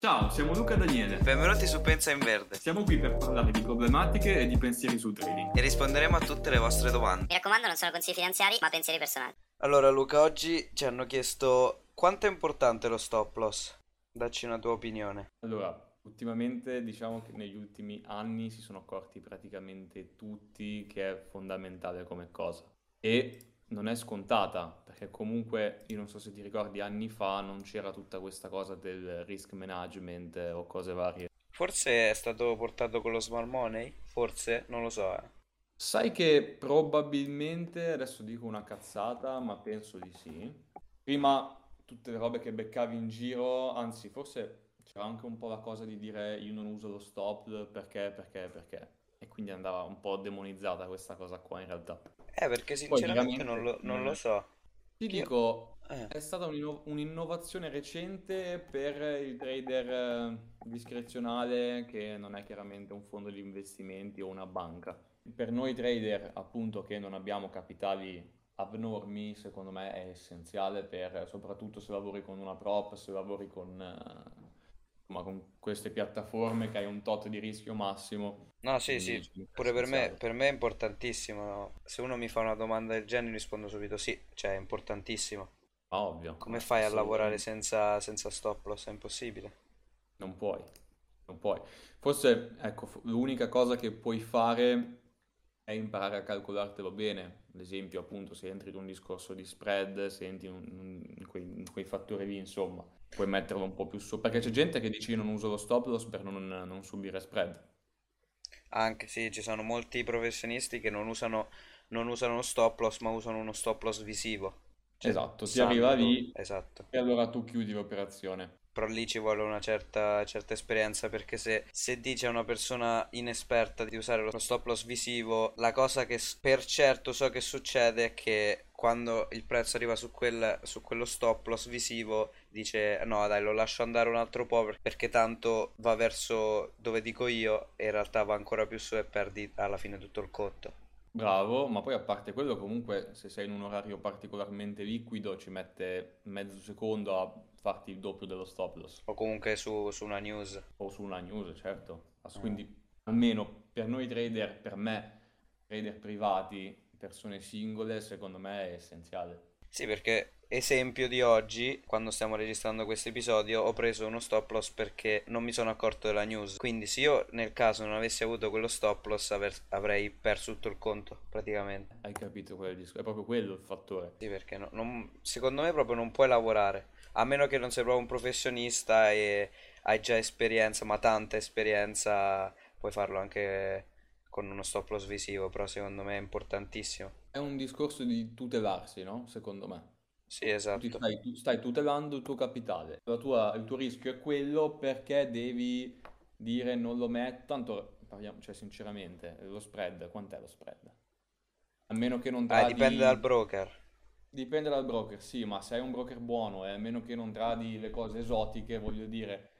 Ciao, siamo Luca e Daniele. Benvenuti su Pensa in Verde Siamo qui per parlare di problematiche e di pensieri sul trading. e risponderemo a tutte le vostre domande. Mi raccomando, non sono consigli finanziari, ma pensieri personali. Allora Luca, oggi ci hanno chiesto quanto è importante lo stop loss? Dacci una tua opinione. Allora, ultimamente diciamo che negli ultimi anni si sono accorti praticamente tutti che è fondamentale come cosa. E non è scontata, perché comunque io non so se ti ricordi anni fa non c'era tutta questa cosa del risk management o cose varie. Forse è stato portato con lo smart money? Forse? Non lo so. eh. Sai che probabilmente, adesso dico una cazzata, ma penso di sì. Prima tutte le robe che beccavi in giro, anzi forse c'era anche un po' la cosa di dire io non uso lo stop perché, perché, perché. E quindi andava un po' demonizzata questa cosa qua in realtà. Eh, perché sinceramente non lo, non lo so. Ti Io- dico, Eh. è stata un'inno- un'innovazione recente per il trader eh, discrezionale che non è chiaramente un fondo di investimenti o una banca. Per noi trader, appunto, che non abbiamo capitali abnormi, secondo me è essenziale per, soprattutto se lavori con una prop, se lavori con, insomma, con queste piattaforme che hai un tot di rischio massimo. No, sì, sì, pure per me, per me è importantissimo. Se uno mi fa una domanda del genere rispondo subito sì, cioè è importantissimo. Ma ovvio, Come fai a lavorare senza, senza stop loss? È impossibile. Non puoi, non puoi. Forse, ecco, l'unica cosa che puoi fare è imparare a calcolartelo bene. Ad esempio, appunto, se entri in un discorso di spread, se entri in, quei, in quei fattori lì, insomma, puoi metterlo un po' più su. Perché c'è gente che dice io non uso lo stop loss per non, non subire spread. Anche sì, ci sono molti professionisti che non usano, non usano lo stop loss, ma usano uno stop loss visivo. Cioè, Esatto, sanno arriva lì Esatto. e allora tu chiudi l'operazione. Però lì ci vuole una certa, certa esperienza perché se, se dice a una persona inesperta di usare lo stop loss visivo, la cosa che per certo so che succede è che quando il prezzo arriva su, quel, su quello stop loss visivo dice no dai lo lascio andare un altro po' per- perché tanto va verso dove dico io e in realtà va ancora più su e perdi alla fine tutto il conto. Bravo, ma poi a parte quello, comunque, se sei in un orario particolarmente liquido, ci mette mezzo secondo a farti il doppio dello stop loss. O comunque su, su una news. O su una news, certo. Ass- Mm. Quindi, almeno per noi trader, per me, trader privati, persone singole, secondo me è essenziale. Sì, perché esempio di oggi, quando stiamo registrando questo episodio, ho preso uno stop loss perché non mi sono accorto della news. Quindi se io nel caso non avessi avuto quello stop loss aver- avrei perso tutto il conto, praticamente. Hai capito discorso? È proprio quello il fattore. Sì, perché no- non- secondo me proprio non puoi lavorare, a meno che non sei proprio un professionista e hai già esperienza, ma tanta esperienza, puoi farlo anche con uno stop loss visivo, però secondo me è importantissimo. È un discorso di tutelarsi, no? Secondo me. Sì, Tu esatto. stai, tu stai tutelando il tuo capitale. La tua- il tuo rischio è quello perché devi dire non lo metto. Tanto, parliamo, cioè, sinceramente, lo spread, quant'è lo spread? A meno che non Ah, dipende dal broker. Dipende dal broker, sì, ma se hai un broker buono e a meno che non tradi le cose esotiche, voglio dire,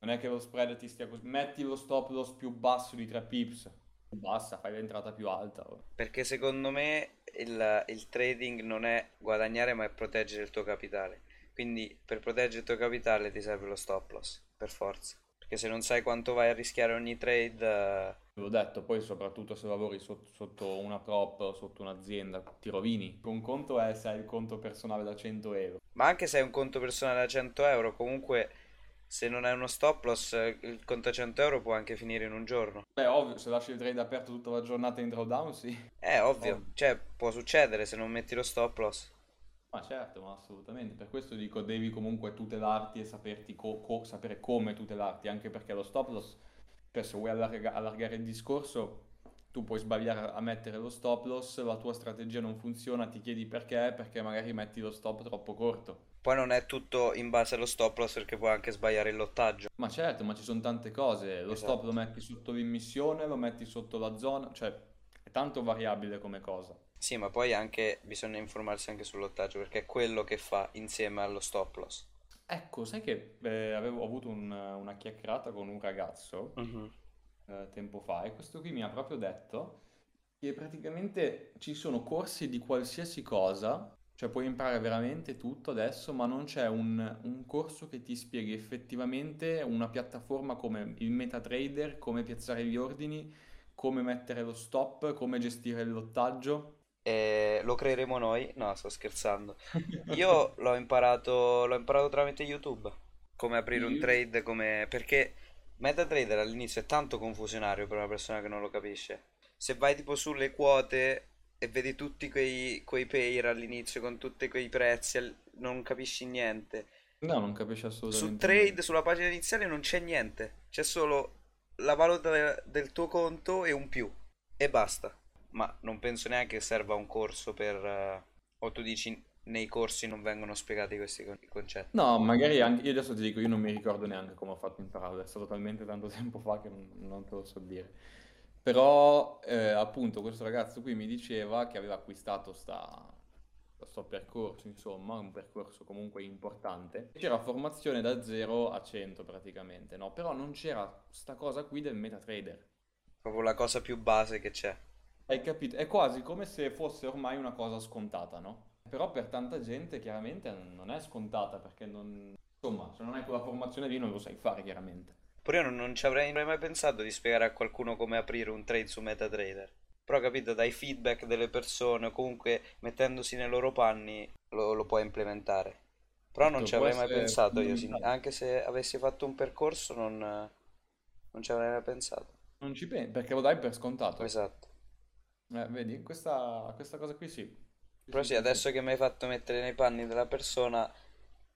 non è che lo spread ti stia così. Metti lo stop loss più basso di 3 pips. Basta, fai l'entrata più alta. Perché secondo me il, il trading non è guadagnare, ma è proteggere il tuo capitale. Quindi per proteggere il tuo capitale ti serve lo stop loss, per forza. Perché se non sai quanto vai a rischiare ogni trade, eh, L'ho detto, poi soprattutto se lavori sotto, sotto una prop o sotto un'azienda, ti rovini. Un conto è se hai il conto personale da 100 euro. ma anche se hai un conto personale da 100 euro, comunque se non hai uno stop loss, eh, il conto a 100 euro può anche finire in un giorno. Beh, ovvio, se lasci il trade aperto tutta la giornata in drawdown, sì. È ovvio, Ovvio. cioè può succedere se non metti lo stop loss. Ma certo, ma assolutamente. Per questo dico, devi comunque tutelarti e saperti co- co- sapere come tutelarti, anche perché lo stop loss, cioè se vuoi allarga- allargare il discorso, tu puoi sbagliare a mettere lo stop loss, la tua strategia non funziona, ti chiedi perché, perché magari metti lo stop troppo corto. Poi non è tutto in base allo stop loss perché puoi anche sbagliare il lottaggio. Ma certo, ma ci sono tante cose. Lo stop Esatto. lo metti sotto l'immissione, lo metti sotto la zona, cioè è tanto variabile come cosa. Sì, ma poi anche bisogna informarsi anche sul lottaggio perché è quello che fa insieme allo stop loss. Ecco, sai che eh, avevo avuto un- una chiacchierata con un ragazzo Mhm. eh, tempo fa e questo qui mi ha proprio detto che praticamente ci sono corsi di qualsiasi cosa Cioè puoi imparare veramente tutto adesso, ma non c'è un, un corso che ti spieghi effettivamente una piattaforma come il MetaTrader, come piazzare gli ordini, come mettere lo stop, come gestire il lottaggio. E lo creeremo noi? No, sto scherzando. Io l'ho imparato, l'ho imparato tramite YouTube. Come aprire un Io- trade, come... perché MetaTrader all'inizio è tanto confusionario per una persona che non lo capisce. Se vai tipo sulle quote e vedi tutti quei, quei pair all'inizio con tutti quei prezzi, non capisci niente. No, non capisci Su assolutamente trade, niente. sulla pagina iniziale non c'è niente, c'è solo la valuta de- del tuo conto e un più e basta. Ma non penso neanche che serva un corso per... eh, o tu dici nei corsi non vengono spiegati questi con- concetti. No, magari anche io adesso ti dico, io non mi ricordo neanche come ho fatto impararlo, è stato talmente tanto tempo fa che non, non te lo so dire. Però, eh, appunto, questo ragazzo qui mi diceva che aveva acquistato sta, questo percorso, insomma, un percorso comunque importante. C'era formazione da 0 a 100 praticamente, no? Però non c'era sta cosa qui del MetaTrader. Proprio la cosa più base che c'è. Hai capito? È quasi come se fosse ormai una cosa scontata, no? Però per tanta gente chiaramente non è scontata perché non... Insomma, se non hai quella formazione lì non lo sai fare chiaramente. Pure io non, non ci avrei mai pensato di spiegare a qualcuno come aprire un trade su MetaTrader. Però capito, dai feedback delle persone o comunque mettendosi nei loro panni lo, lo puoi implementare. Però non ci avrei mai pensato io, anche se avessi fatto un percorso non, non ci avrei mai pensato. Non ci pensi perché lo dai per scontato. Esatto. Eh, vedi, questa, questa cosa qui sì. Sì, Però sì, sì, sì, sì. adesso che mi hai fatto mettere nei panni della persona,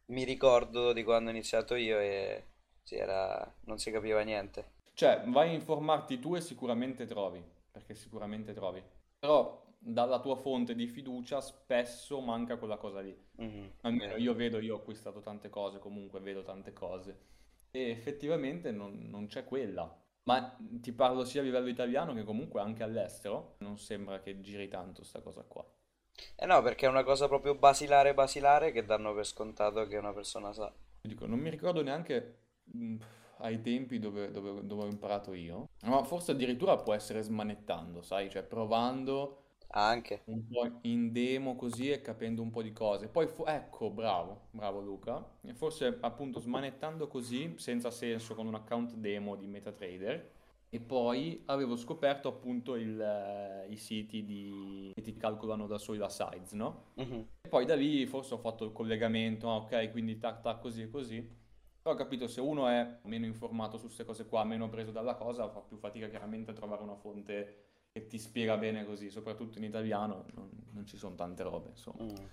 mi ricordo di quando ho iniziato io e sì, era... non si capiva niente. Cioè, vai a informarti tu e sicuramente trovi, perché sicuramente trovi. Però dalla tua fonte di fiducia spesso manca quella cosa lì. Mhm, Almeno io vedo, io ho acquistato tante cose, comunque vedo tante cose e effettivamente non, non c'è quella. Ma ti parlo sia a livello italiano che comunque anche all'estero. Non sembra che giri tanto sta cosa qua. Eh no, perché è una cosa proprio basilare basilare che danno per scontato che una persona sa. Dico, non mi ricordo neanche mh, ai tempi dove, dove- dove ho imparato io, ma forse addirittura può essere smanettando, sai? Cioè provando anche. un po' in demo così e capendo un po' di cose. Poi, fo- ecco, bravo, bravo Luca. E forse appunto smanettando così, senza senso, con un account demo di MetaTrader. E poi avevo scoperto appunto il, eh, i siti di- che ti calcolano da soli la size, no? Mhm. E poi da lì forse ho fatto il collegamento, ah, ok, quindi tac tac così e così. Però ho capito, se uno è meno informato su queste cose qua, meno preso dalla cosa, fa più fatica chiaramente a trovare una fonte che ti spiega bene così, soprattutto in italiano non, non ci sono tante robe, insomma. Mm.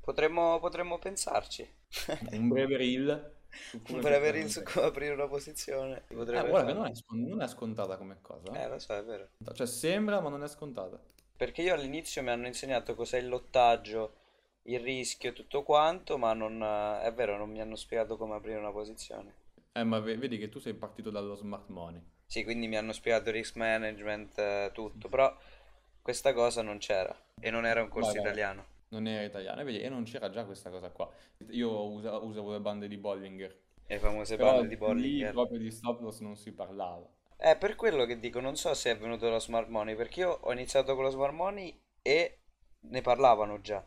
Potremmo, potremmo pensarci. Un breve reel su Un come breve reel su come aprire una posizione. Si Eh, potrebbe guarda che non è, scon- non è scontata come cosa, Eh, eh. lo so, è vero. Cioè sembra, ma non è scontata. Perché io all'inizio mi hanno insegnato cos'è il lottaggio, il rischio e tutto quanto, ma non, eh, è vero, non mi hanno spiegato come aprire una posizione. Eh, ma ve- vedi che tu sei partito dallo smart money. Sì, quindi mi hanno spiegato risk management, eh, tutto, però questa cosa non c'era e non era un corso vai. italiano. Non era italiano, e vedi, e non c'era già questa cosa qua. Io usa- usavo le bande di Bollinger. Le famose Però bande di lì Bollinger. proprio di stop loss non si parlava. È per quello che dico, non so se è venuto dallo smart money, perché io ho iniziato con lo smart money e ne parlavano già.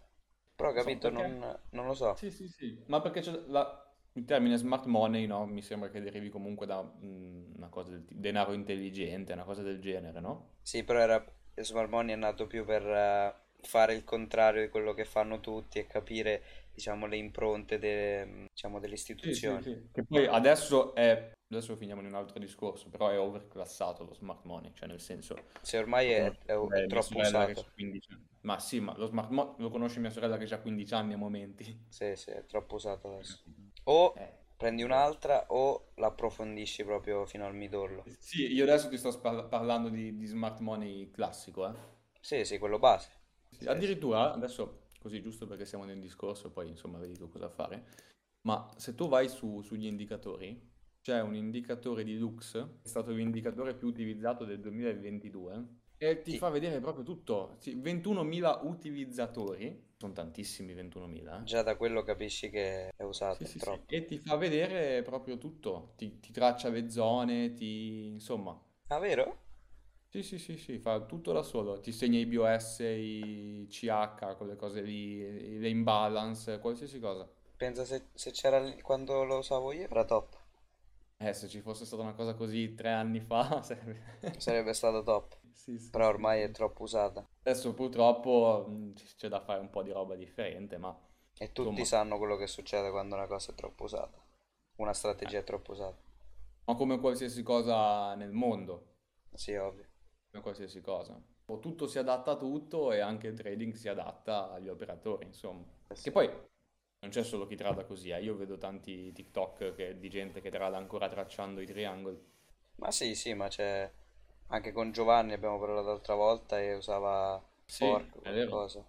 Però, Non so capito, perché. non, non lo so. Sì, sì, sì. Ma perché c'è la- il termine smart money, no? Mi sembra che derivi comunque da mm, una cosa del tipo denaro intelligente, una cosa del genere, no? Sì, però era, smart money è nato più per eh, fare il contrario di quello che fanno tutti e capire, diciamo, le impronte de- diciamo, delle Sì, sì, istituzioni. sì. Che poi adesso è, adesso finiamo in un altro discorso, però è overclassato lo smart money, cioè nel senso, Se ormai è, è- è troppo usato. ha 15 anni. Ma sì, ma lo smart money lo conosce mia sorella che ha 15 anni a momenti. Sì, sì, è troppo usato adesso. O Eh. prendi un'altra o l'approfondisci proprio fino al midollo. Sì, io adesso ti sto spa- parlando di, di smart money classico, eh. Sì, sì, quello base. Sì, Sì, sì. Addirittura, adesso così giusto perché siamo nel discorso, poi insomma vedi tu cosa fare, ma se tu vai su- sugli indicatori, c'è un indicatore di Lux, è stato l'indicatore più utilizzato del 2022, e ti Ti- fa vedere proprio tutto. Sì, 21.000 utilizzatori, sono tantissimi 21.000, eh. Già da quello capisci che è usato, Sì, sì, sì, e ti fa vedere proprio tutto, ti, ti traccia le zone, ti... insomma... Ah, vero? Sì, sì, sì, sì, fa tutto da solo, ti segna i BOS, i CH, quelle cose lì, le imbalance, qualsiasi cosa. Pensa se, se c'era quando lo usavo io, era top. Eh, se ci fosse stata una cosa così tre anni fa, sarebbe... Sarebbe stato top. Sì, sì, Però sì, ormai è troppo usata. Adesso purtroppo mh, c- c'è da fare un po' di roba differente, ma E tutti insomma, sanno quello che succede quando una cosa è troppo usata. Una eh, strategia è troppo usata. ma come qualsiasi cosa nel mondo, Sì, ovvio. come qualsiasi cosa. Tutto si adatta a tutto e anche il trading si adatta agli operatori, insomma. Eh Che poi non c'è solo chi trada così, eh. Io vedo tanti TikTok che- di gente che trada ancora tracciando i triangoli. Ma sì, sì, ma c'è... Anche con Giovanni abbiamo parlato l'altra volta e usava Sì, fork, è vero, qualcosa.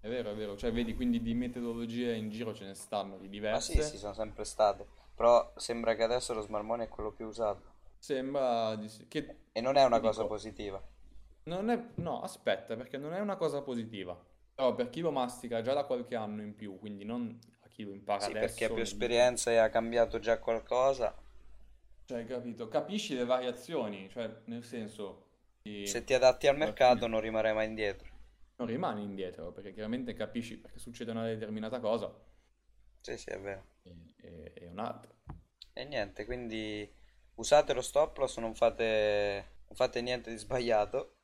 è vero, è vero. Cioè, vedi, quindi di metodologie in giro ce ne stanno di Ma sì, sì, diverse. sono sempre state. Però sembra che adesso lo smart money è quello più usato. Sembra di sì. Che E non è una cosa dico, positiva. non è... No, aspetta, perché non è una cosa positiva. Però per chi lo mastica già da qualche anno in più, quindi non a chi lo impara Sì, perché ha adesso più esperienza e ha cambiato già qualcosa. Cioè, capito? Capisci le variazioni, cioè, nel senso, Se che ti adatti al mercato non rimarrai mai indietro. non rimani indietro, perché chiaramente capisci perché succede una determinata cosa Sì, sì, è vero. e, e- e un'altra. E niente, quindi usate lo stop loss, non fate, non fate niente di sbagliato.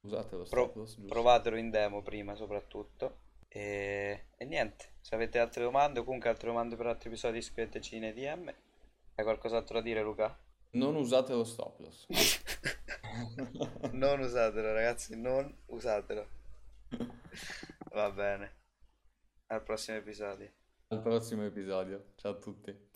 Scusate lo stop Pro- loss, giusto? provatelo in demo prima soprattutto. E, e niente, se avete altre domande o comunque altre domande per altri episodi scriveteci nei DM. Hai qualcos'altro da dire, Luca? Non usate lo stop loss. Non usatelo, ragazzi, non usatelo. Va bene. Al prossimo episodio. Al prossimo episodio. Ciao a tutti.